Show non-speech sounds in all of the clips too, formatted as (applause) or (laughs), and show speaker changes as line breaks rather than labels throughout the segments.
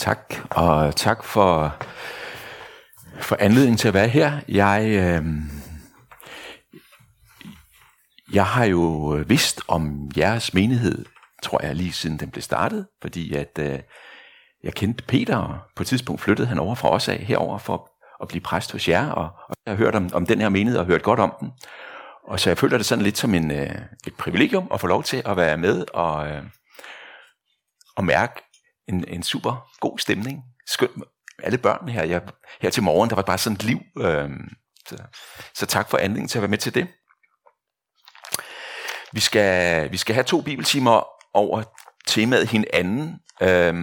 Tak, og tak for, for anledningen til at være her. Jeg, øh, jeg har jo vidst om jeres menighed, tror jeg, lige siden den blev startet, fordi at øh, jeg kendte Peter, og på et tidspunkt flyttede han over fra os af herover for at blive præst hos jer, og, og jeg har hørt om, om den her menighed og hørt godt om den. Og så jeg føler det sådan lidt som en, øh, et privilegium at få lov til at være med og, øh, og mærke en, en super god stemning. Skønt med alle børnene her. Jeg, her til morgen, der var bare sådan et liv. Øh, så, så tak for anledningen til at være med til det. Vi skal, vi skal have to bibeltimer over temaet hinanden øh,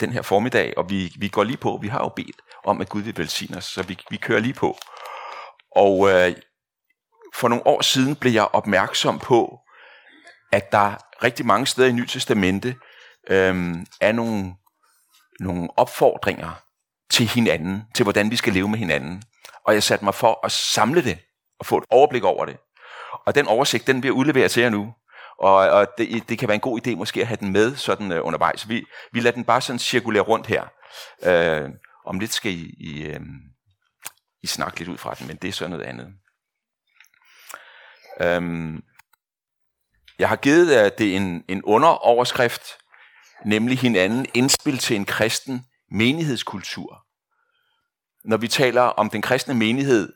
den her formiddag, og vi, vi går lige på. Vi har jo bedt om, at Gud vil velsigne os, så vi, vi kører lige på. Og øh, for nogle år siden blev jeg opmærksom på, at der rigtig mange steder i Nyt Testamente øhm, er nogle, nogle opfordringer til hinanden, til hvordan vi skal leve med hinanden. Og jeg satte mig for at samle det og få et overblik over det. Og den oversigt, den bliver udleveret til jer nu. Og, og det, det kan være en god idé måske at have den med sådan øh, undervejs. Vi, vi lader den bare sådan cirkulere rundt her. Øh, om lidt skal I, I, øh, I snakke lidt ud fra den, men det er så noget andet. Um, jeg har givet øh, det en, en underoverskrift, nemlig hinanden indspil til en kristen menighedskultur. Når vi taler om den kristne menighed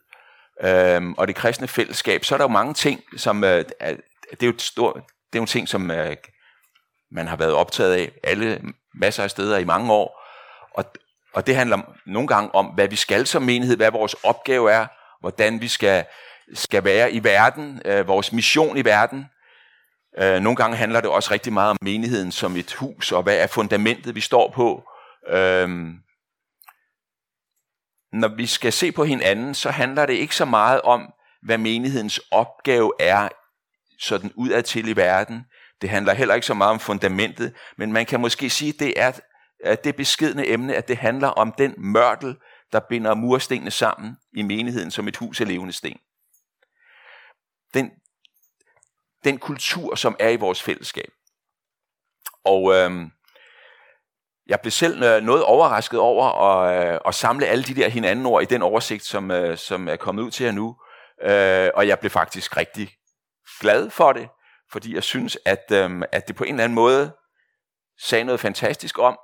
øh, og det kristne fællesskab, så er der jo mange ting, som øh, er, det er jo et stort, det er jo ting, som øh, man har været optaget af alle masser af steder i mange år. Og, og det handler nogle gange om, hvad vi skal som menighed, hvad vores opgave er, hvordan vi skal, skal være i verden, øh, vores mission i verden. Øh, nogle gange handler det også rigtig meget om menigheden som et hus, og hvad er fundamentet, vi står på. Øh, når vi skal se på hinanden, så handler det ikke så meget om, hvad menighedens opgave er sådan udad til i verden. Det handler heller ikke så meget om fundamentet, men man kan måske sige, det er at det beskedne emne, at det handler om den mørtel, der binder murstenene sammen i menigheden som et hus af levende sten. Den, den kultur, som er i vores fællesskab. Og øh, jeg blev selv øh, noget overrasket over at, øh, at samle alle de der hinanden ord i den oversigt, som, øh, som er kommet ud til jer nu. Øh, og jeg blev faktisk rigtig glad for det, fordi jeg synes, at, øh, at det på en eller anden måde sagde noget fantastisk om,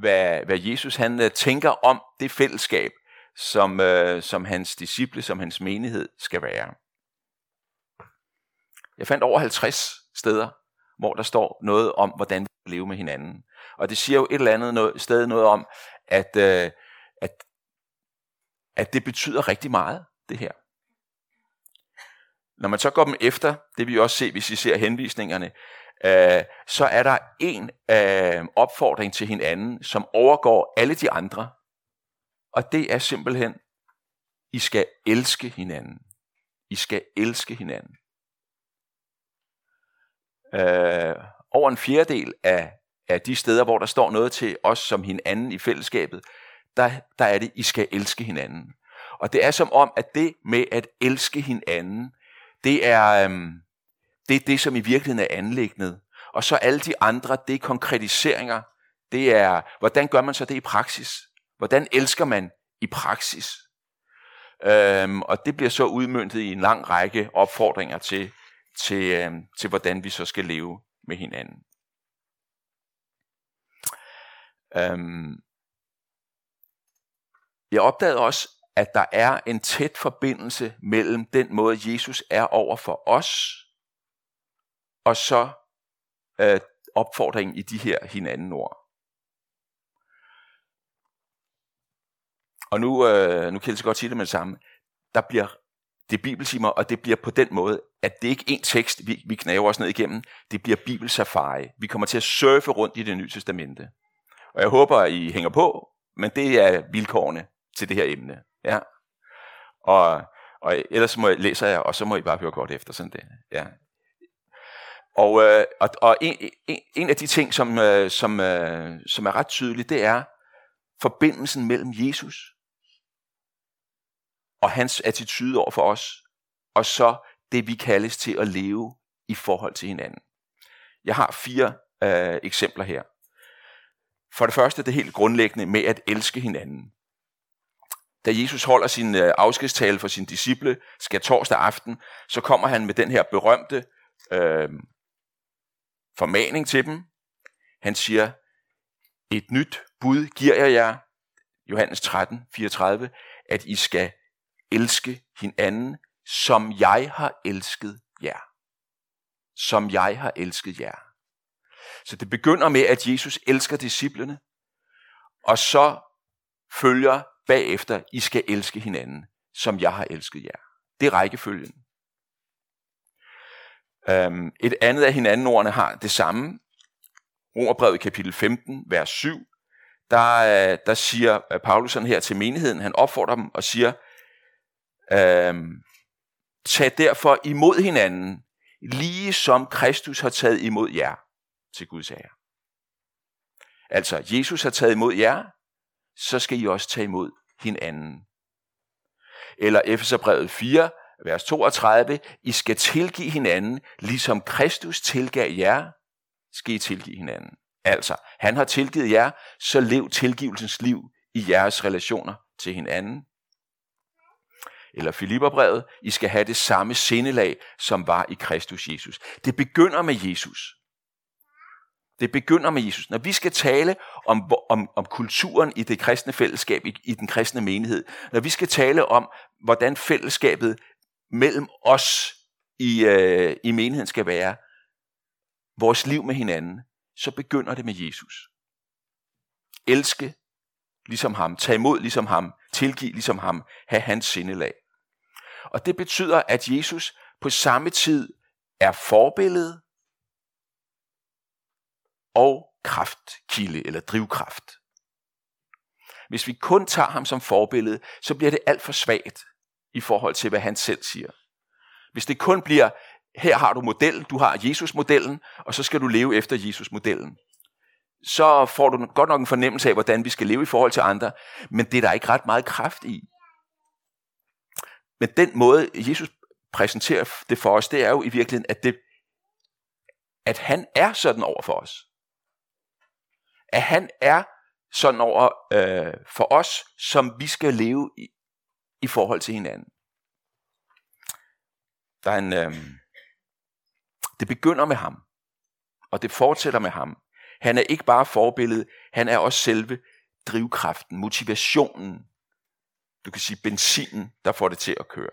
hvad, hvad Jesus han øh, tænker om det fællesskab, som, øh, som hans disciple, som hans menighed skal være. Jeg fandt over 50 steder, hvor der står noget om, hvordan vi skal leve med hinanden. Og det siger jo et eller andet noget, sted noget om, at, øh, at, at det betyder rigtig meget, det her. Når man så går dem efter, det vil vi også se, hvis I ser henvisningerne, øh, så er der en øh, opfordring til hinanden, som overgår alle de andre. Og det er simpelthen, I skal elske hinanden. I skal elske hinanden. Øh, over en fjerdedel af, af de steder, hvor der står noget til os som hinanden i fællesskabet, der, der er det, I skal elske hinanden. Og det er som om, at det med at elske hinanden, det er, øhm, det er det, som i virkeligheden er anlægnet. Og så alle de andre, det er konkretiseringer. Det er, hvordan gør man så det i praksis? Hvordan elsker man i praksis? Øhm, og det bliver så udmyndtet i en lang række opfordringer til, til, øh, til hvordan vi så skal leve med hinanden. Øhm, jeg opdagede også, at der er en tæt forbindelse mellem den måde, Jesus er over for os, og så øh, opfordringen i de her hinanden ord. Og nu, øh, nu kan jeg så godt sige det med det samme. Der bliver det bibeltimer, og det bliver på den måde, at det ikke er én tekst, vi, vi knæver os ned igennem. Det bliver bibelsafari. Vi kommer til at surfe rundt i det nye testamente. Og jeg håber, at I hænger på, men det er vilkårene til det her emne. Ja. Og, og ellers må jeg, læser jeg, og så må I bare høre godt efter sådan det. Ja. Og, øh, og, og en, en, en af de ting, som, øh, som, øh, som er ret tydelig, det er forbindelsen mellem Jesus og hans attitude over for os, og så det, vi kaldes til at leve i forhold til hinanden. Jeg har fire øh, eksempler her. for det første det helt grundlæggende med at elske hinanden. Da Jesus holder sin øh, afskedstale for sin disciple, skal torsdag aften, så kommer han med den her berømte øh, formaning til dem. Han siger, et nyt bud giver jeg jer, Johannes 13, 34, at I skal elske hinanden, som jeg har elsket jer. Som jeg har elsket jer. Så det begynder med, at Jesus elsker disciplene, og så følger bagefter, I skal elske hinanden, som jeg har elsket jer. Det er rækkefølgen. Øhm, et andet af hinandenordene har det samme. Romerbrevet kapitel 15, vers 7, der, øh, der siger øh, Paulus sådan her til menigheden, han opfordrer dem og siger, Øhm, tag derfor imod hinanden, lige som Kristus har taget imod jer til Guds ære. Altså, Jesus har taget imod jer, så skal I også tage imod hinanden. Eller Efeserbrevet 4, vers 32, I skal tilgive hinanden, ligesom Kristus tilgav jer, skal I tilgive hinanden. Altså, han har tilgivet jer, så lev tilgivelsens liv i jeres relationer til hinanden. Eller Filipperbrevet, I skal have det samme sindelag, som var i Kristus Jesus. Det begynder med Jesus. Det begynder med Jesus. Når vi skal tale om, om, om kulturen i det kristne fællesskab, i, i den kristne menighed, når vi skal tale om, hvordan fællesskabet mellem os i, øh, i menigheden skal være, vores liv med hinanden, så begynder det med Jesus. Elske ligesom ham, tag imod ligesom ham, tilgive ligesom ham, have hans sindelag. Og det betyder, at Jesus på samme tid er forbillede og kraftkilde eller drivkraft. Hvis vi kun tager ham som forbillede, så bliver det alt for svagt i forhold til, hvad han selv siger. Hvis det kun bliver, her har du modellen, du har Jesus-modellen, og så skal du leve efter Jesus-modellen, så får du godt nok en fornemmelse af, hvordan vi skal leve i forhold til andre, men det er der ikke ret meget kraft i. Men den måde, Jesus præsenterer det for os, det er jo i virkeligheden, at, det, at han er sådan over for os at han er sådan over øh, for os, som vi skal leve i, i forhold til hinanden. Der er en, øh, det begynder med ham, og det fortsætter med ham. Han er ikke bare forbilledet, han er også selve drivkraften, motivationen, du kan sige benzinen, der får det til at køre.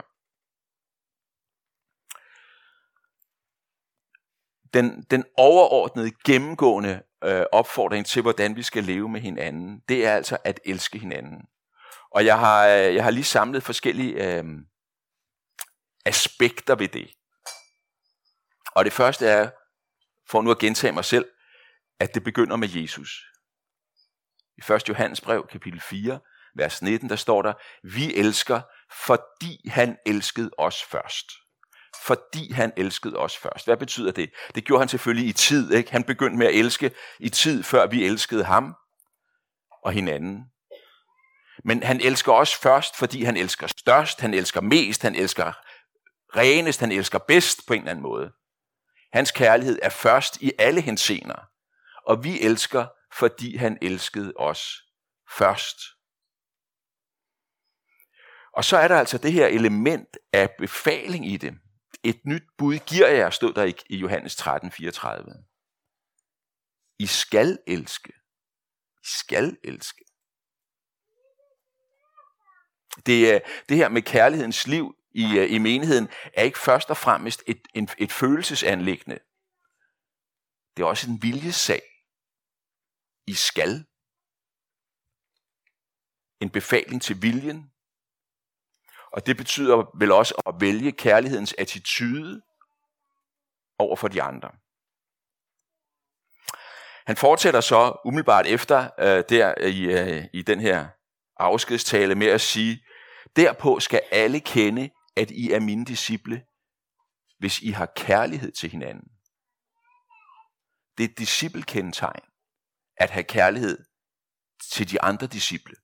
Den, den overordnede, gennemgående øh, opfordring til, hvordan vi skal leve med hinanden, det er altså at elske hinanden. Og jeg har, øh, jeg har lige samlet forskellige øh, aspekter ved det. Og det første er, for nu at gentage mig selv, at det begynder med Jesus. I 1. Johannes brev, kapitel 4, vers 19, der står der, vi elsker, fordi han elskede os først fordi han elskede os først. Hvad betyder det? Det gjorde han selvfølgelig i tid. Ikke? Han begyndte med at elske i tid, før vi elskede ham og hinanden. Men han elsker os først, fordi han elsker størst, han elsker mest, han elsker renest, han elsker bedst på en eller anden måde. Hans kærlighed er først i alle hensener. Og vi elsker, fordi han elskede os først. Og så er der altså det her element af befaling i det. Et nyt bud giver jeg, stod der i Johannes 13, 34. I skal elske. I skal elske. Det, øh, det her med kærlighedens liv i, øh, i menigheden er ikke først og fremmest et, et, et følelsesanlæggende. Det er også en viljesag. I skal. En befaling til viljen, og det betyder vel også at vælge kærlighedens attitude over for de andre. Han fortsætter så umiddelbart efter øh, der i, øh, i den her afskedstale med at sige, derpå skal alle kende, at I er mine disciple, hvis I har kærlighed til hinanden. Det er et disciplekendetegn at have kærlighed til de andre disciple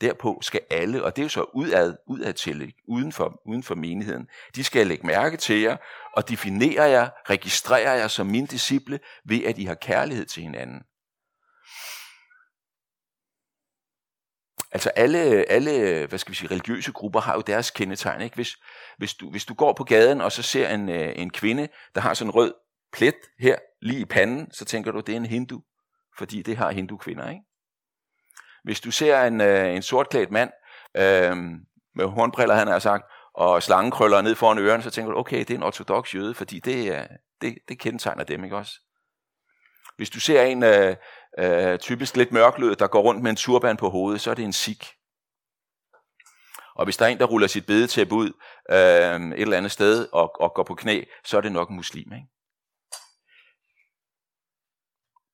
derpå skal alle, og det er jo så udad, udad til, uden for, uden for menigheden, de skal lægge mærke til jer og definere jer, registrere jer som mine disciple ved, at I har kærlighed til hinanden. Altså alle, alle hvad skal vi sige, religiøse grupper har jo deres kendetegn. Ikke? Hvis, hvis, du, hvis du går på gaden og så ser en, øh, en kvinde, der har sådan en rød plet her lige i panden, så tænker du, det er en hindu, fordi det har hindu-kvinder. Ikke? Hvis du ser en, øh, en sortklædt mand øh, med hornbriller, han har sagt, og slangekrøller ned foran ørerne, så tænker du, okay, det er en ortodox jøde, fordi det, øh, det, det kendetegner dem, ikke også? Hvis du ser en øh, øh, typisk lidt mørklød, der går rundt med en turban på hovedet, så er det en sik. Og hvis der er en, der ruller sit bedetæppe ud øh, et eller andet sted og, og går på knæ, så er det nok en muslim. Ikke?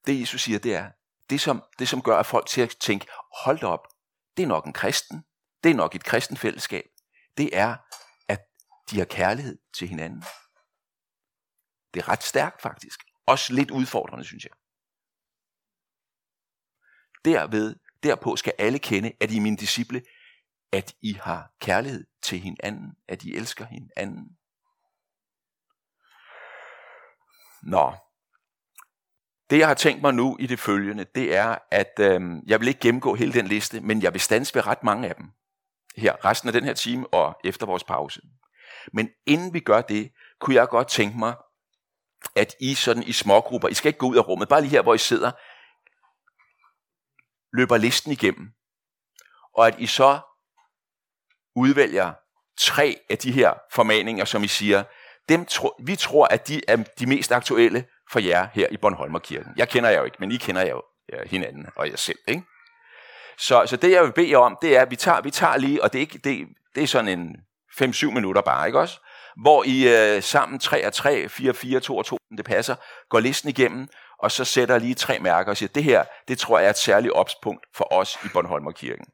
Det Jesus siger, det er, det som, det som gør at folk til at tænke, hold da op, det er nok en kristen, det er nok et kristen fællesskab, det er, at de har kærlighed til hinanden. Det er ret stærkt faktisk. Også lidt udfordrende, synes jeg. Derved, derpå skal alle kende, at I er mine disciple, at I har kærlighed til hinanden, at I elsker hinanden. Nå, det jeg har tænkt mig nu i det følgende, det er, at øh, jeg vil ikke gennemgå hele den liste, men jeg vil stands ved ret mange af dem. Her, resten af den her time og efter vores pause. Men inden vi gør det, kunne jeg godt tænke mig, at I sådan i smågrupper, I skal ikke gå ud af rummet, bare lige her, hvor I sidder, løber listen igennem, og at I så udvælger tre af de her formaninger, som I siger, dem tro, vi tror, at de er de mest aktuelle for jer her i Bornholmerkirken. Jeg kender jer jo ikke, men I kender jo hinanden og jer selv. Ikke? Så, så det, jeg vil bede jer om, det er, at vi tager, vi tager lige, og det er, ikke, det, det er sådan en 5-7 minutter bare, ikke også? Hvor I øh, sammen 3 og 3, 4, 4, 2 og 2, det passer, går listen igennem, og så sætter lige tre mærker og siger, det her, det tror jeg er et særligt opspunkt for os i Bornholmerkirken.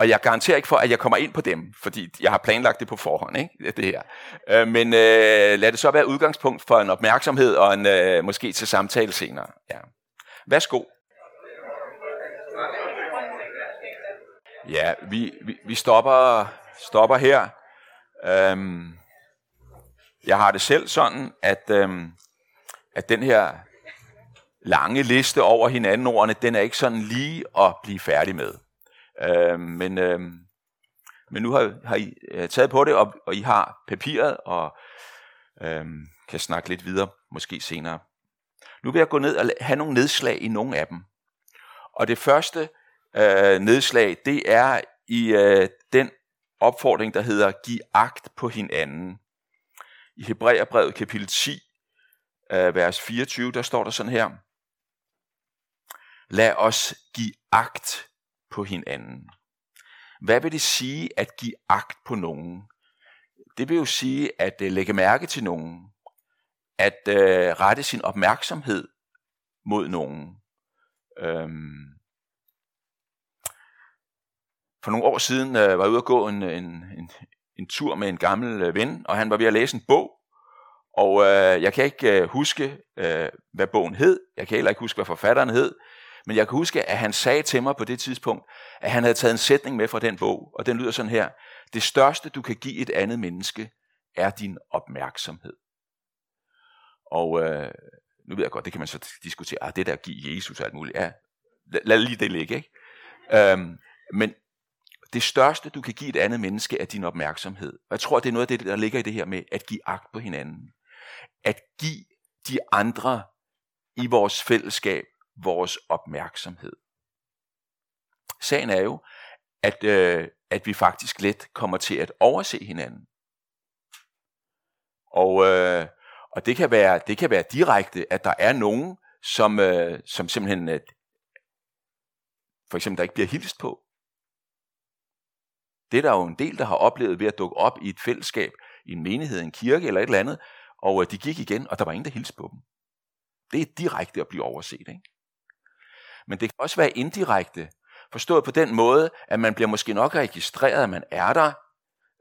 Og jeg garanterer ikke for, at jeg kommer ind på dem, fordi jeg har planlagt det på forhånd, ikke? det her. Øh, men øh, lad det så være udgangspunkt for en opmærksomhed og en øh, måske til samtale senere. Ja. Værsgo. Ja, vi, vi, vi stopper, stopper her. Øhm, jeg har det selv sådan, at, øhm, at den her lange liste over hinanden ordene, den er ikke sådan lige at blive færdig med. Øh, men, øh, men nu har, har I øh, taget på det, og, og I har papiret, og øh, kan snakke lidt videre, måske senere. Nu vil jeg gå ned og have nogle nedslag i nogle af dem. Og det første øh, nedslag, det er i øh, den opfordring, der hedder, giv agt på hinanden. I Hebræerbrevet kapitel 10, øh, vers 24, der står der sådan her. Lad os give agt på hinanden. Hvad vil det sige at give agt på nogen? Det vil jo sige at øh, lægge mærke til nogen, at øh, rette sin opmærksomhed mod nogen. Øhm. For nogle år siden øh, var jeg ude at gå en, en, en, en tur med en gammel øh, ven, og han var ved at læse en bog, og øh, jeg kan ikke øh, huske, øh, hvad bogen hed. Jeg kan heller ikke huske, hvad forfatteren hed. Men jeg kan huske, at han sagde til mig på det tidspunkt, at han havde taget en sætning med fra den bog, og den lyder sådan her. Det største, du kan give et andet menneske, er din opmærksomhed. Og øh, nu ved jeg godt, det kan man så diskutere, ah, det der at give Jesus og alt muligt. Ja, lad, lad lige det ligge, ikke? Øhm, men det største, du kan give et andet menneske, er din opmærksomhed. Og jeg tror, det er noget af det, der ligger i det her med at give agt på hinanden. At give de andre i vores fællesskab vores opmærksomhed. Sagen er jo, at, øh, at vi faktisk let kommer til at overse hinanden. Og, øh, og det, kan være, det kan være direkte, at der er nogen, som, øh, som simpelthen, øh, for eksempel, der ikke bliver hilst på. Det er der jo en del, der har oplevet ved at dukke op i et fællesskab, i en menighed, en kirke eller et eller andet, og øh, de gik igen, og der var ingen, der hilste på dem. Det er direkte at blive overset. Ikke? Men det kan også være indirekte. Forstået på den måde, at man bliver måske nok registreret, at man er der.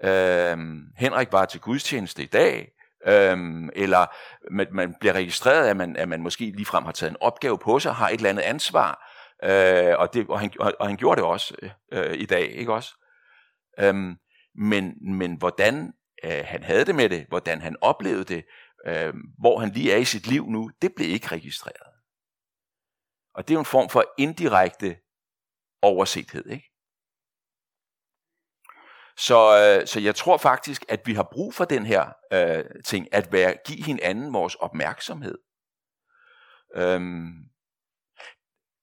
Øhm, Henrik var til gudstjeneste i dag. Øhm, eller man, man bliver registreret, at man, at man måske ligefrem har taget en opgave på sig, har et eller andet ansvar. Øh, og, det, og, han, og, og han gjorde det også øh, i dag, ikke også? Øhm, men, men hvordan øh, han havde det med det, hvordan han oplevede det, øh, hvor han lige er i sit liv nu, det blev ikke registreret. Og det er jo en form for indirekte oversethed. Ikke? Så, øh, så jeg tror faktisk, at vi har brug for den her øh, ting, at være, give hinanden vores opmærksomhed. Øhm,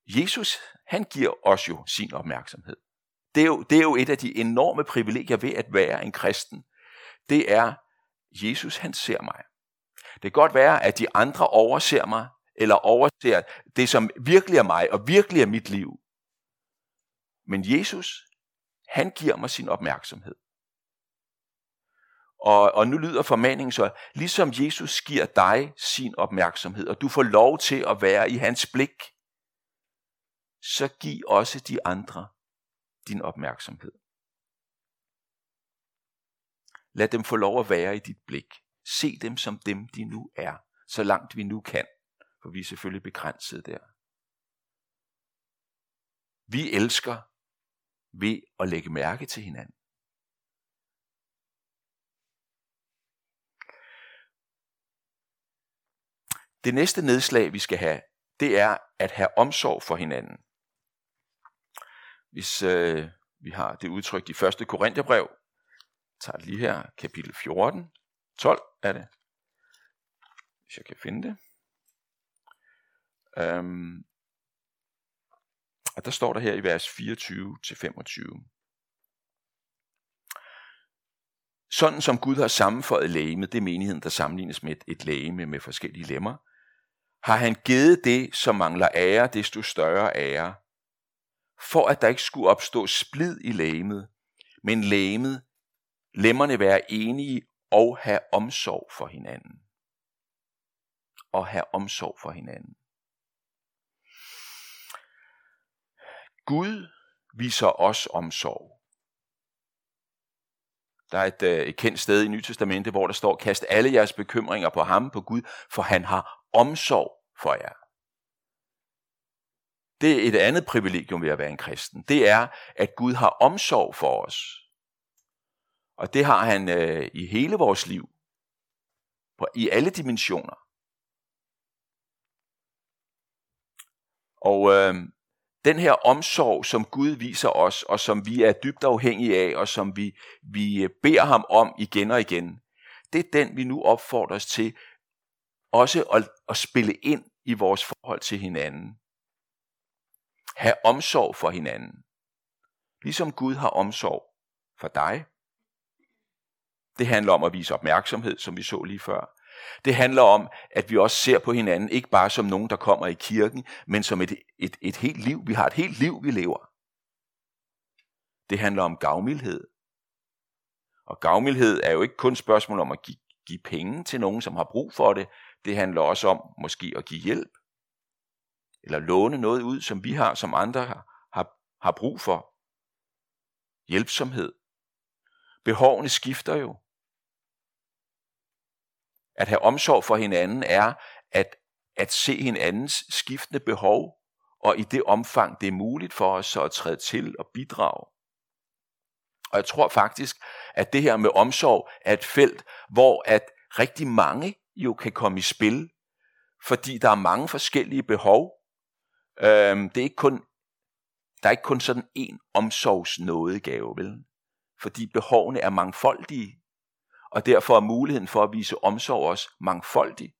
Jesus, han giver os jo sin opmærksomhed. Det er, jo, det er jo et af de enorme privilegier ved at være en kristen. Det er, Jesus han ser mig. Det kan godt være, at de andre overser mig, eller overser det, som virkelig er mig, og virkelig er mit liv. Men Jesus, han giver mig sin opmærksomhed. Og, og nu lyder formaningen så, ligesom Jesus giver dig sin opmærksomhed, og du får lov til at være i hans blik, så giv også de andre din opmærksomhed. Lad dem få lov at være i dit blik. Se dem som dem, de nu er, så langt vi nu kan, for vi er selvfølgelig begrænset der. Vi elsker ved at lægge mærke til hinanden. Det næste nedslag, vi skal have, det er at have omsorg for hinanden. Hvis øh, vi har det udtrykt i 1. Korintherbrev, tager det lige her, kapitel 14, 12 er det, hvis jeg kan finde det. Øhm, og der står der her i vers 24-25. Sådan som Gud har sammenføjet lægemet, det er menigheden, der sammenlignes med et, et lægeme med forskellige lemmer, har han givet det, som mangler ære, desto større ære, for at der ikke skulle opstå splid i lægemet, men lægemet, lemmerne være enige og have omsorg for hinanden. Og have omsorg for hinanden. Gud viser os omsorg. Der er et, øh, et kendt sted i Nytestamentet, hvor der står, kast alle jeres bekymringer på ham, på Gud, for han har omsorg for jer. Det er et andet privilegium ved at være en kristen. Det er, at Gud har omsorg for os. Og det har han øh, i hele vores liv. På, I alle dimensioner. Og øh, den her omsorg, som Gud viser os, og som vi er dybt afhængige af, og som vi, vi øh, beder ham om igen og igen, det er den, vi nu opfordres til også at, at spille ind i vores forhold til hinanden. Ha' omsorg for hinanden. Ligesom Gud har omsorg for dig. Det handler om at vise opmærksomhed, som vi så lige før. Det handler om, at vi også ser på hinanden, ikke bare som nogen, der kommer i kirken, men som et, et, et helt liv. Vi har et helt liv, vi lever. Det handler om gavmildhed. Og gavmildhed er jo ikke kun spørgsmål om at give, give penge til nogen, som har brug for det. Det handler også om måske at give hjælp. Eller låne noget ud, som vi har, som andre har, har, har brug for. Hjælpsomhed. Behovene skifter jo. At have omsorg for hinanden er at, at se hinandens skiftende behov, og i det omfang, det er muligt for os så at træde til og bidrage. Og jeg tror faktisk, at det her med omsorg er et felt, hvor at rigtig mange jo kan komme i spil, fordi der er mange forskellige behov. Øhm, det er ikke kun, der er ikke kun sådan en omsorgsnådegave, vel? Fordi behovene er mangfoldige og derfor er muligheden for at vise omsorg også mangfoldig.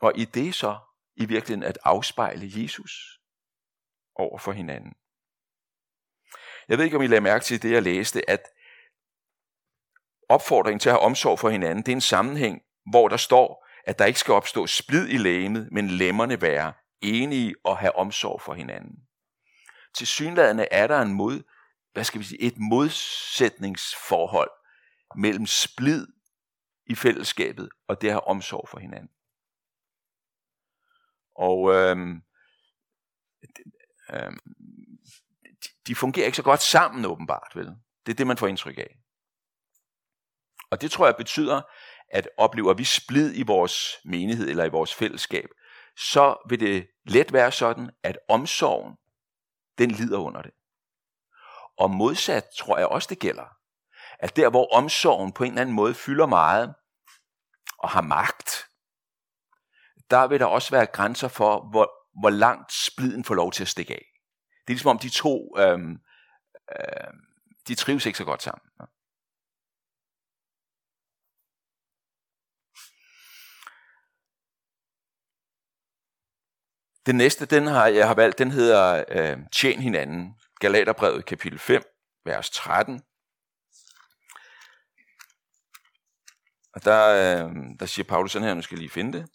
Og i det så i virkeligheden at afspejle Jesus over for hinanden. Jeg ved ikke, om I lader mærke til det, jeg læste, at opfordringen til at have omsorg for hinanden, det er en sammenhæng, hvor der står, at der ikke skal opstå splid i lægemet, men lemmerne være enige og have omsorg for hinanden. Til synlædende er der en mod, hvad skal vi sige, et modsætningsforhold mellem splid i fællesskabet og det at have omsorg for hinanden. Og øhm, øhm, de fungerer ikke så godt sammen åbenbart, vel? Det er det, man får indtryk af. Og det tror jeg betyder, at oplever vi splid i vores menighed eller i vores fællesskab, så vil det let være sådan, at omsorgen, den lider under det. Og modsat tror jeg også, det gælder. At der, hvor omsorgen på en eller anden måde fylder meget og har magt, der vil der også være grænser for, hvor, hvor langt spliden får lov til at stikke af. Det er ligesom om de to, øh, øh, de trives ikke så godt sammen. Den næste, den har jeg har valgt, den hedder øh, Tjen hinanden. Galaterbrevet kapitel 5, vers 13. Og der, øh, der siger Paulus sådan her, nu skal jeg lige finde det.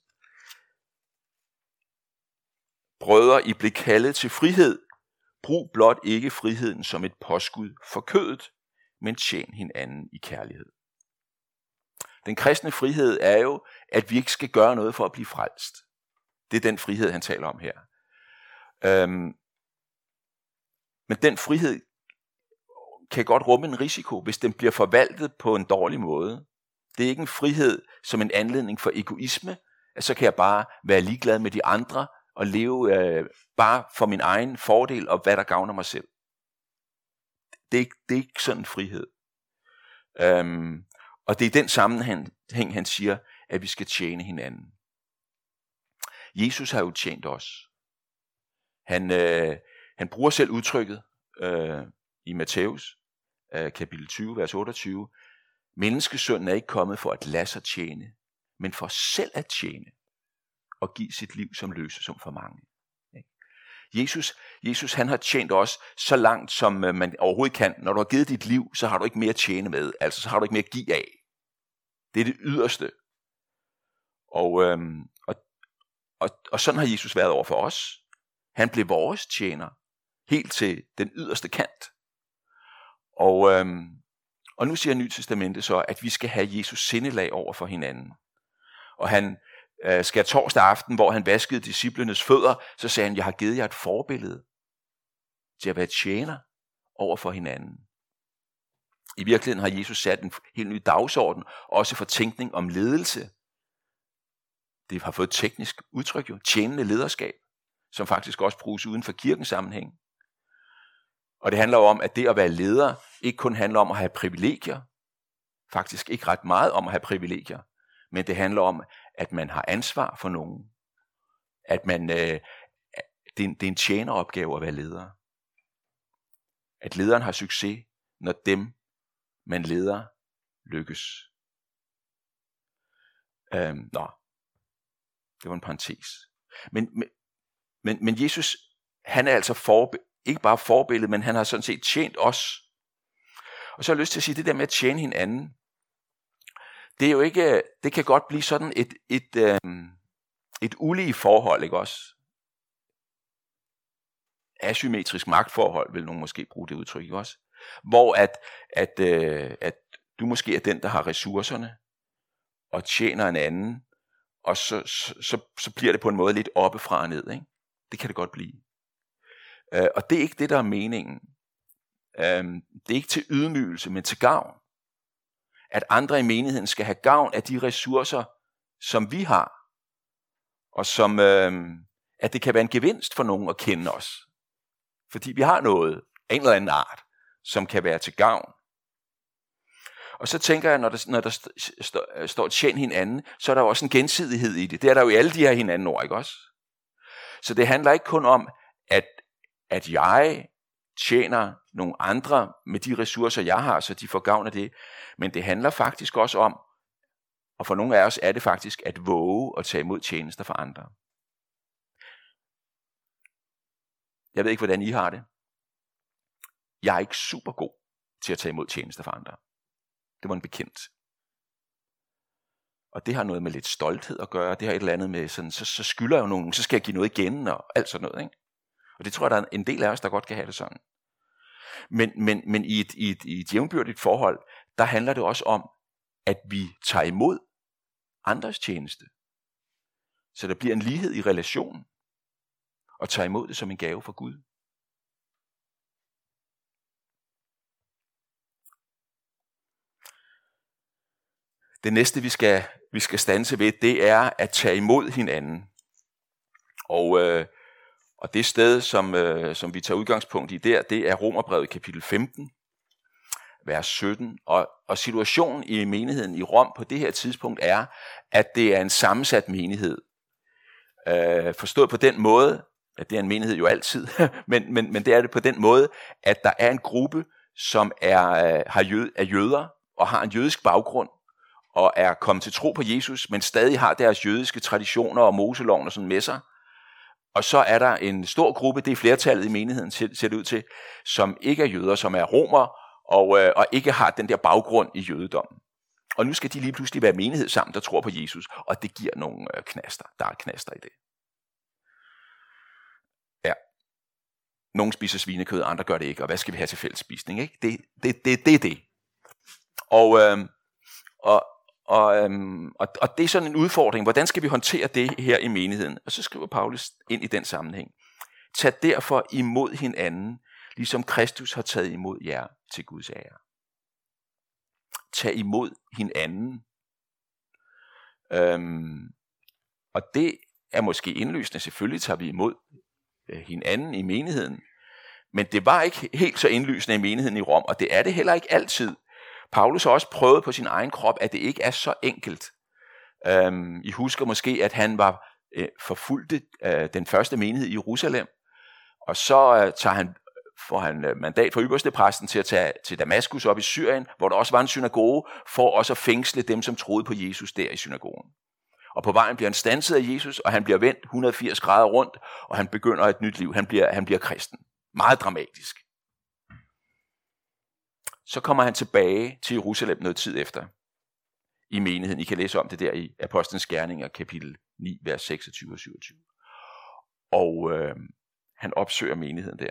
Brødre, I blev kaldet til frihed. Brug blot ikke friheden som et påskud for kødet, men tjen hinanden i kærlighed. Den kristne frihed er jo, at vi ikke skal gøre noget for at blive frelst. Det er den frihed, han taler om her. Øhm, men den frihed kan godt rumme en risiko, hvis den bliver forvaltet på en dårlig måde. Det er ikke en frihed som en anledning for egoisme, at så kan jeg bare være ligeglad med de andre og leve øh, bare for min egen fordel og hvad der gavner mig selv. Det er ikke, det er ikke sådan en frihed. Øhm, og det er i den sammenhæng, han siger, at vi skal tjene hinanden. Jesus har jo tjent os. Han, øh, han bruger selv udtrykket øh, i Matthæus øh, kapitel 20, vers 28. Menneskesønnen er ikke kommet for at lade sig tjene, men for selv at tjene og give sit liv som som for mange. Jesus, Jesus han har tjent os så langt, som øh, man overhovedet kan. Når du har givet dit liv, så har du ikke mere at tjene med. Altså, så har du ikke mere at give af. Det er det yderste. Og, øhm, og, og, og sådan har Jesus været over for os. Han blev vores tjener, helt til den yderste kant. Og, øhm, og nu siger Nyt Testamente så, at vi skal have Jesus sindelag over for hinanden. Og han øh, skal torsdag aften, hvor han vaskede disciplenes fødder, så sagde han, jeg har givet jer et forbillede til at være tjener over for hinanden. I virkeligheden har Jesus sat en helt ny dagsorden, også for tænkning om ledelse. Det har fået et teknisk udtryk jo, tjenende lederskab, som faktisk også bruges uden for kirkens sammenhæng. Og det handler jo om, at det at være leder ikke kun handler om at have privilegier, faktisk ikke ret meget om at have privilegier, men det handler om, at man har ansvar for nogen. At man, øh, det, er en, det er en tjeneropgave at være leder. At lederen har succes, når dem, man leder, lykkes. Øhm, nå, det var en parentes. Men, men, men, men Jesus, han er altså forbe, ikke bare forbillede, men han har sådan set tjent os. Og så har jeg lyst til at sige, det der med at tjene hinanden, det er jo ikke, det kan godt blive sådan et, et, øh, et ulige forhold, ikke også? Asymmetrisk magtforhold, vil nogen måske bruge det udtryk, ikke også? Hvor at, at, øh, at du måske er den, der har ressourcerne, og tjener en anden, og så, så, så, så bliver det på en måde lidt oppefra og ned, ikke? Det kan det godt blive. Øh, og det er ikke det, der er meningen. Øh, det er ikke til ydmygelse, men til gavn at andre i menigheden skal have gavn af de ressourcer, som vi har, og som øh, at det kan være en gevinst for nogen at kende os. Fordi vi har noget af en eller anden art, som kan være til gavn. Og så tænker jeg, når der, når der st- st- står tjen hinanden, så er der også en gensidighed i det. Det er der jo i alle de her hinanden ord, ikke også? Så det handler ikke kun om, at, jeg tjener nogle andre med de ressourcer, jeg har, så de får gavn af det. Men det handler faktisk også om, og for nogle af os er det faktisk at våge at tage imod tjenester for andre. Jeg ved ikke, hvordan I har det. Jeg er ikke super god til at tage imod tjenester for andre. Det var en bekendt. Og det har noget med lidt stolthed at gøre. Det har et eller andet med, sådan, så, så skylder jeg jo nogen, så skal jeg give noget igen, og alt sådan noget. Ikke? Og det tror jeg, der er en del af os, der godt kan have det sådan. Men, men, men i, et, i, et, i et jævnbyrdigt forhold, der handler det også om, at vi tager imod andres tjeneste. Så der bliver en lighed i relationen, og tager imod det som en gave fra Gud. Det næste, vi skal, vi skal stanse ved, det er at tage imod hinanden. Og øh, og det sted, som, øh, som vi tager udgangspunkt i der, det er Romerbrevet kapitel 15, vers 17. Og, og situationen i menigheden i Rom på det her tidspunkt er, at det er en sammensat menighed. Øh, forstået på den måde, at Det er en menighed jo altid, (laughs) men, men, men det er det på den måde, at der er en gruppe, som er, øh, har jød, er jøder og har en jødisk baggrund, og er kommet til tro på Jesus, men stadig har deres jødiske traditioner og Moseloven og sådan med sig. Og så er der en stor gruppe, det er flertallet i menigheden, ser det ud til, som ikke er jøder, som er romer, og, øh, og ikke har den der baggrund i jødedommen. Og nu skal de lige pludselig være menighed sammen, der tror på Jesus, og det giver nogle øh, knaster. Der er knaster i det. Ja. Nogle spiser svinekød, andre gør det ikke, og hvad skal vi have til fælles spisning? Ikke? Det, det, det, det det. Og, øh, og, og, øhm, og, og det er sådan en udfordring. Hvordan skal vi håndtere det her i menigheden? Og så skriver Paulus ind i den sammenhæng. Tag derfor imod hinanden, ligesom Kristus har taget imod jer til Guds ære. Tag imod hinanden. Øhm, og det er måske indlysende. Selvfølgelig tager vi imod øh, hinanden i menigheden. Men det var ikke helt så indlysende i menigheden i Rom, og det er det heller ikke altid. Paulus har også prøvet på sin egen krop, at det ikke er så enkelt. Øhm, I husker måske, at han var øh, forfulgt øh, den første menighed i Jerusalem, og så øh, tager han, får han øh, mandat fra ypperstepræsten til at tage til Damaskus op i Syrien, hvor der også var en synagoge, for også at fængsle dem, som troede på Jesus der i synagogen. Og på vejen bliver han stanset af Jesus, og han bliver vendt 180 grader rundt, og han begynder et nyt liv. Han bliver, han bliver kristen. Meget dramatisk så kommer han tilbage til Jerusalem noget tid efter i menigheden. I kan læse om det der i Apostlenes Gerninger, kapitel 9, vers 26 og 27. Og øh, han opsøger menigheden der.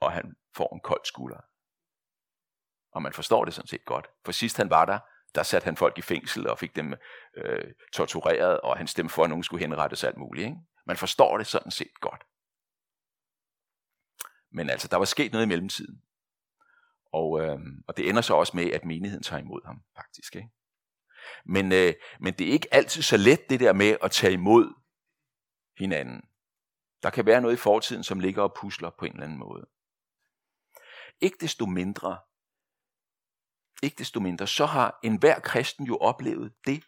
Og han får en kold skulder. Og man forstår det sådan set godt. For sidst han var der, der satte han folk i fængsel og fik dem øh, tortureret, og han stemte for, at nogen skulle henrettes alt muligt. Ikke? Man forstår det sådan set godt. Men altså, der var sket noget i mellemtiden. Og, øh, og det ender så også med, at menigheden tager imod ham, faktisk. Ikke? Men, øh, men det er ikke altid så let, det der med at tage imod hinanden. Der kan være noget i fortiden, som ligger og pusler på en eller anden måde. Ikke desto mindre, ikke desto mindre, så har enhver kristen jo oplevet det,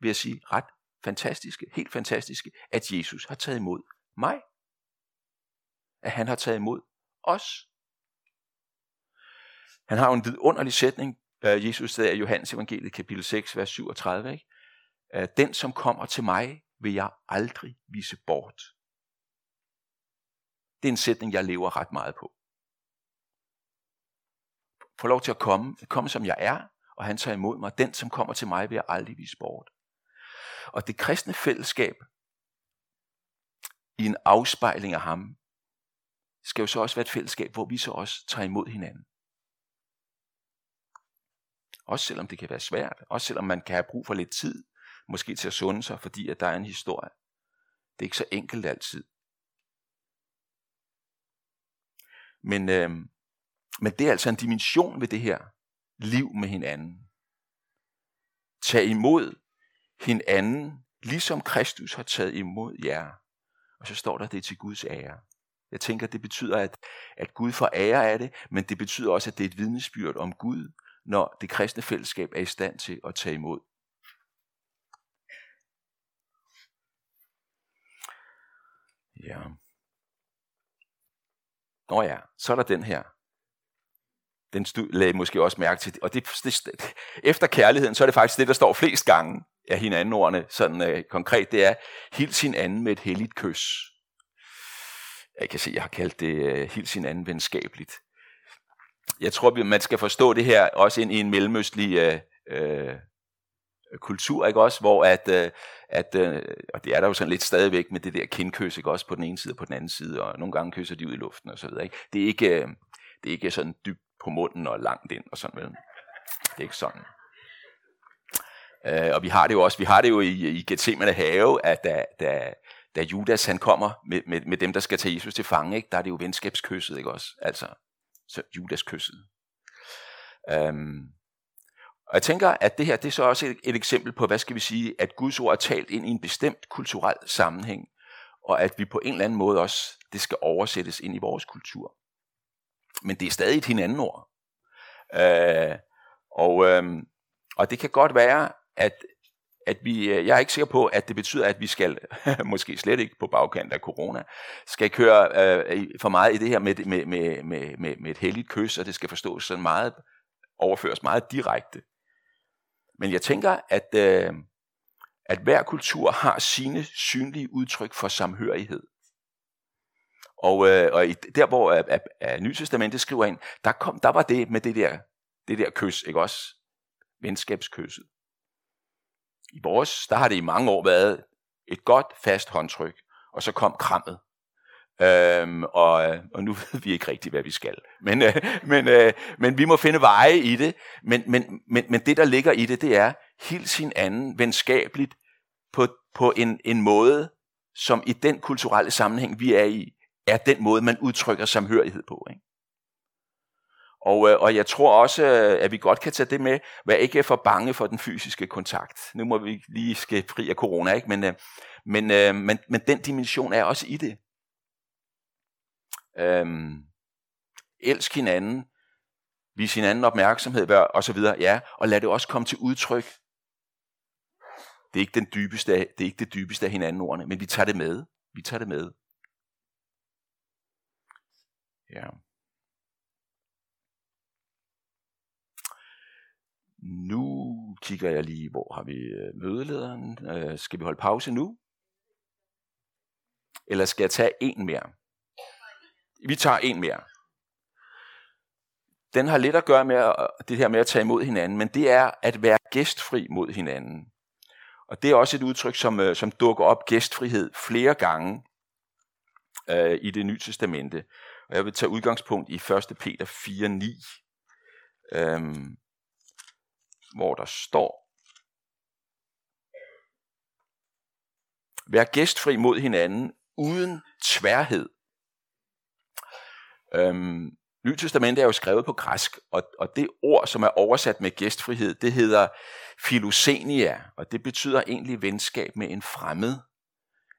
vil jeg sige, ret fantastiske, helt fantastiske, at Jesus har taget imod mig at han har taget imod os. Han har jo en vidunderlig sætning, Jesus sagde i Johannes evangeliet kapitel 6, vers 37. Ikke? Den, som kommer til mig, vil jeg aldrig vise bort. Det er en sætning, jeg lever ret meget på. Få lov til at komme, komme som jeg er, og han tager imod mig. Den, som kommer til mig, vil jeg aldrig vise bort. Og det kristne fællesskab, i en afspejling af ham, skal jo så også være et fællesskab, hvor vi så også tager imod hinanden. Også selvom det kan være svært, også selvom man kan have brug for lidt tid, måske til at sunde sig, fordi at der er en historie. Det er ikke så enkelt altid. Men, øh, men det er altså en dimension ved det her liv med hinanden. Tag imod hinanden, ligesom Kristus har taget imod jer. Og så står der det til Guds ære. Jeg tænker, det betyder, at, at Gud får ære af det, men det betyder også, at det er et vidnesbyrd om Gud, når det kristne fællesskab er i stand til at tage imod. Ja. Nå ja, så er der den her. Den stod, lagde måske også mærke til. Og det, det, efter kærligheden, så er det faktisk det, der står flest gange af hinanden ordene, sådan øh, konkret, det er, hils hinanden med et helligt kys. Jeg kan se, jeg har kaldt det øh, helt sin anden venskabeligt. Jeg tror, man skal forstå det her også ind i en mellemøstlig øh, øh, kultur, ikke også, hvor at, øh, at øh, og det er der jo sådan lidt stadigvæk med det der kindkys, ikke også, på den ene side og på den anden side, og nogle gange kysser de ud i luften og så videre, ikke? Det er ikke, øh, det er ikke sådan dybt på munden og langt ind og sådan, vel? Det er ikke sådan. Øh, og vi har det jo også, vi har det jo i, i Gethsemane have, at da, da, da Judas han kommer med, med, med dem, der skal tage Jesus til fange, ikke? der er det jo venskabskysset, ikke også? Altså, så Judas kysset. Um, øhm, og jeg tænker, at det her det er så også et, et eksempel på, hvad skal vi sige, at Guds ord er talt ind i en bestemt kulturel sammenhæng, og at vi på en eller anden måde også, det skal oversættes ind i vores kultur. Men det er stadig et hinanden ord. Uh, og, um, og det kan godt være, at at vi, øh, jeg er ikke sikker på, at det betyder, at vi skal, (laughs) måske slet ikke på bagkant af corona, skal køre øh, for meget i det her med, med, med, med, med, med et helligt kys, og det skal forstås sådan meget, overføres meget direkte. Men jeg tænker, at, øh, at hver kultur har sine synlige udtryk for samhørighed. Og, øh, og der hvor at, at, at Nytestamentet skriver ind, der, kom, der var det med det der, det der kys, ikke også? Venskabskysset. I vores, der har det i mange år været et godt, fast håndtryk, og så kom krammet. Øhm, og, og nu (laughs) ved vi ikke rigtigt, hvad vi skal. Men, øh, men, øh, men vi må finde veje i det. Men, men, men, men det, der ligger i det, det er helt sin anden venskabeligt på, på en, en måde, som i den kulturelle sammenhæng, vi er i, er den måde, man udtrykker samhørighed på. Ikke? Og, øh, og jeg tror også, øh, at vi godt kan tage det med, hvad ikke for bange for den fysiske kontakt. Nu må vi lige skal fri af corona, ikke? Men, øh, men, øh, men, men den dimension er også i det. Øhm, elsk hinanden, vis hinanden opmærksomhed og så videre, ja, og lad det også komme til udtryk. Det er ikke, den dybeste, det er ikke det dybeste af hinanden ordene, men vi tager det med. Vi tager det med. Ja. Nu kigger jeg lige, hvor har vi øh, mødelederen? Øh, skal vi holde pause nu? Eller skal jeg tage en mere? Vi tager en mere. Den har lidt at gøre med øh, det her med at tage imod hinanden, men det er at være gæstfri mod hinanden. Og det er også et udtryk, som, øh, som dukker op gæstfrihed flere gange øh, i det nye testamente. Og jeg vil tage udgangspunkt i 1. Peter 4.9, Øhm, hvor der står, Vær gæstfri mod hinanden uden tværhed. Øhm, Nyt Testamentet er jo skrevet på græsk, og, og det ord, som er oversat med gæstfrihed, det hedder filosenia, og det betyder egentlig venskab med en fremmed,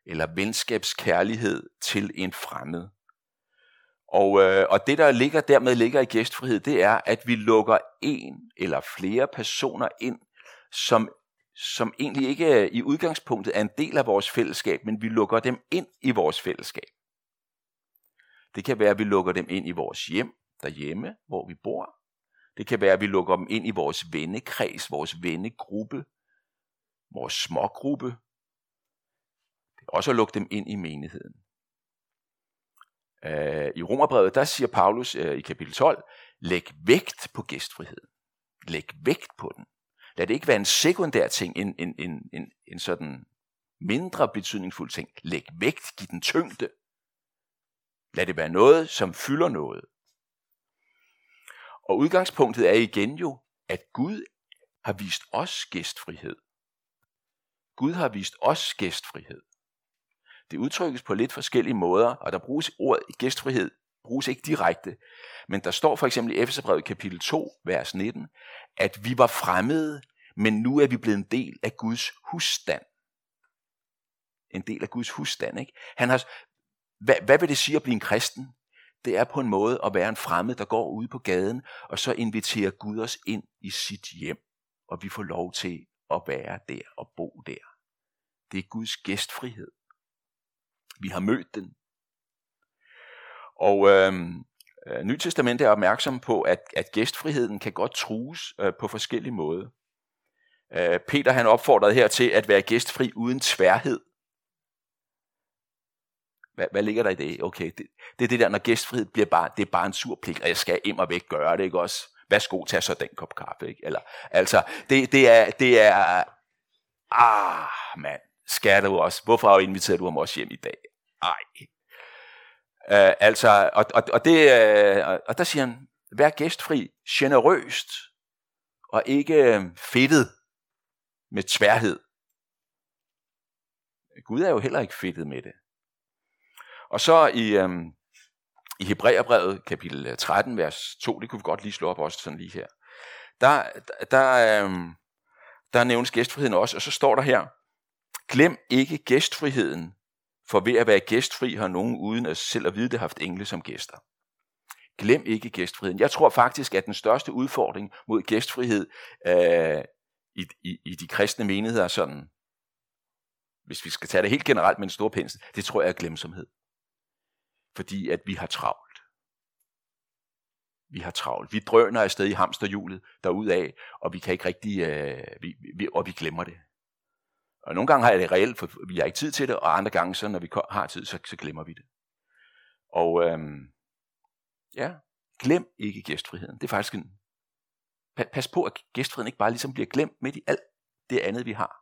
eller venskabskærlighed til en fremmed. Og, øh, og det, der ligger dermed ligger i gæstfrihed, det er, at vi lukker en eller flere personer ind, som, som egentlig ikke øh, i udgangspunktet er en del af vores fællesskab, men vi lukker dem ind i vores fællesskab. Det kan være, at vi lukker dem ind i vores hjem derhjemme, hvor vi bor. Det kan være, at vi lukker dem ind i vores vennekreds, vores vennegruppe, vores smågruppe. Det er også at lukke dem ind i menigheden. Øh, I Romerbrevet, der siger Paulus øh, i kapitel 12, læg vægt på gæstfriheden. Læg vægt på den. Lad det ikke være en sekundær ting, en, en, en, en, en sådan mindre betydningsfuld ting. Læg vægt, giv den tyngde. Lad det være noget, som fylder noget. Og udgangspunktet er igen jo, at Gud har vist os gæstfrihed. Gud har vist os gæstfrihed. Det udtrykkes på lidt forskellige måder, og der bruges ordet gæstfrihed, bruges ikke direkte. Men der står for eksempel i Efeserbrevet kapitel 2, vers 19, at vi var fremmede, men nu er vi blevet en del af Guds husstand. En del af Guds husstand. Ikke? Han har, hvad, hvad vil det sige at blive en kristen? Det er på en måde at være en fremmed, der går ud på gaden, og så inviterer Gud os ind i sit hjem, og vi får lov til at være der og bo der. Det er Guds gæstfrihed. Vi har mødt den. Og øhm, øh, Nytestamentet er opmærksom på, at, at gæstfriheden kan godt trues øh, på forskellige måder. Øh, Peter han opfordrede her til at være gæstfri uden tværhed. Hvad, hvad ligger der i det? Okay, det, det er det der, når gæstfrihed bliver bare, det er bare en sur pligt, og jeg skal im og væk gøre det, ikke også? Værsgo, tag så den kop kaffe, ikke? Eller, altså, det, det er, det er, ah, mand, skal du også? Hvorfor inviteret du ham også hjem i dag? Nej. Øh, altså, og, og, og, det, øh, og der siger han, vær gæstfri, generøst, og ikke øh, fedtet med tværhed. Gud er jo heller ikke fedtet med det. Og så i, øh, i Hebræerbrevet, kapitel øh, 13, vers 2, det kunne vi godt lige slå op også sådan lige her. Der, der, øh, der nævnes gæstfriheden også, og så står der her, glem ikke gæstfriheden, for ved at være gæstfri har nogen uden at selv at vide det haft engle som gæster. Glem ikke gæstfriheden. Jeg tror faktisk, at den største udfordring mod gæstfrihed øh, i, i, i de kristne menigheder sådan, hvis vi skal tage det helt generelt med en stor pensel, det tror jeg er glemsomhed. Fordi at vi har travlt. Vi har travlt. Vi drøner afsted i hamsterhjulet derudaf, og vi kan ikke rigtig, øh, vi, vi, og vi glemmer det. Og nogle gange har jeg det reelt, for vi har ikke tid til det, og andre gange, så når vi har tid, så, så glemmer vi det. Og øhm, ja, glem ikke gæstfriheden. Det er faktisk en... Pas på, at gæstfriheden ikke bare ligesom bliver glemt midt i alt det andet, vi har.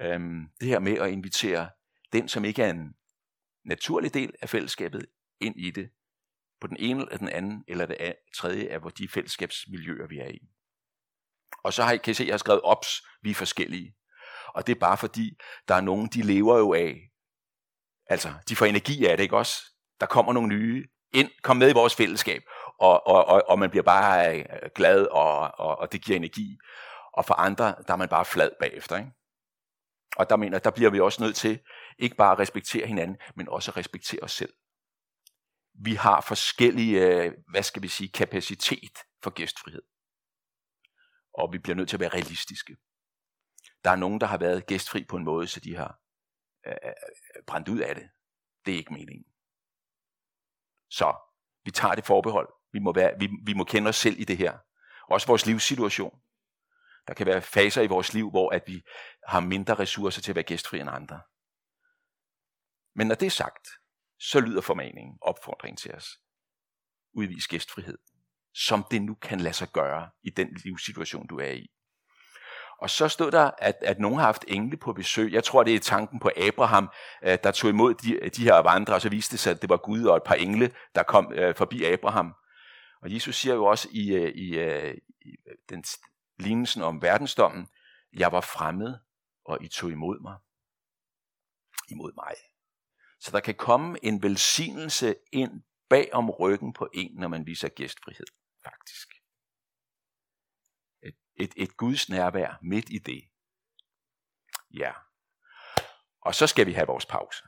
Øhm, det her med at invitere den, som ikke er en naturlig del af fællesskabet, ind i det, på den ene eller den anden, eller det tredje af de fællesskabsmiljøer, vi er i. Og så har I, kan I se, at jeg har skrevet ops, vi er forskellige. Og det er bare fordi, der er nogen, de lever jo af, altså de får energi af det, ikke også? Der kommer nogle nye ind, kom med i vores fællesskab, og, og, og, og man bliver bare øh, glad, og, og, og det giver energi. Og for andre, der er man bare flad bagefter, ikke? Og der mener, der bliver vi også nødt til ikke bare at respektere hinanden, men også at respektere os selv. Vi har forskellige, øh, hvad skal vi sige, kapacitet for gæstfrihed. Og vi bliver nødt til at være realistiske. Der er nogen, der har været gæstfri på en måde, så de har øh, øh, øh, brændt ud af det. Det er ikke meningen. Så vi tager det forbehold. Vi må, være, vi, vi må kende os selv i det her. Også vores livssituation. Der kan være faser i vores liv, hvor at vi har mindre ressourcer til at være gæstfri end andre. Men når det er sagt, så lyder formaningen, opfordringen til os. Udvis gæstfrihed, som det nu kan lade sig gøre i den livssituation, du er i. Og så stod der, at, at nogen har haft engle på besøg. Jeg tror, det er tanken på Abraham, øh, der tog imod de, de her vandre, og så viste det sig, at det var Gud og et par engle, der kom øh, forbi Abraham. Og Jesus siger jo også i, øh, i, i den lignelsen om verdensdommen, jeg var fremmed, og I tog imod mig. Imod mig. Så der kan komme en velsignelse ind bag om ryggen på en, når man viser gæstfrihed, faktisk et, et Guds nærvær midt i det. Ja. Og så skal vi have vores pause.